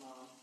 mom.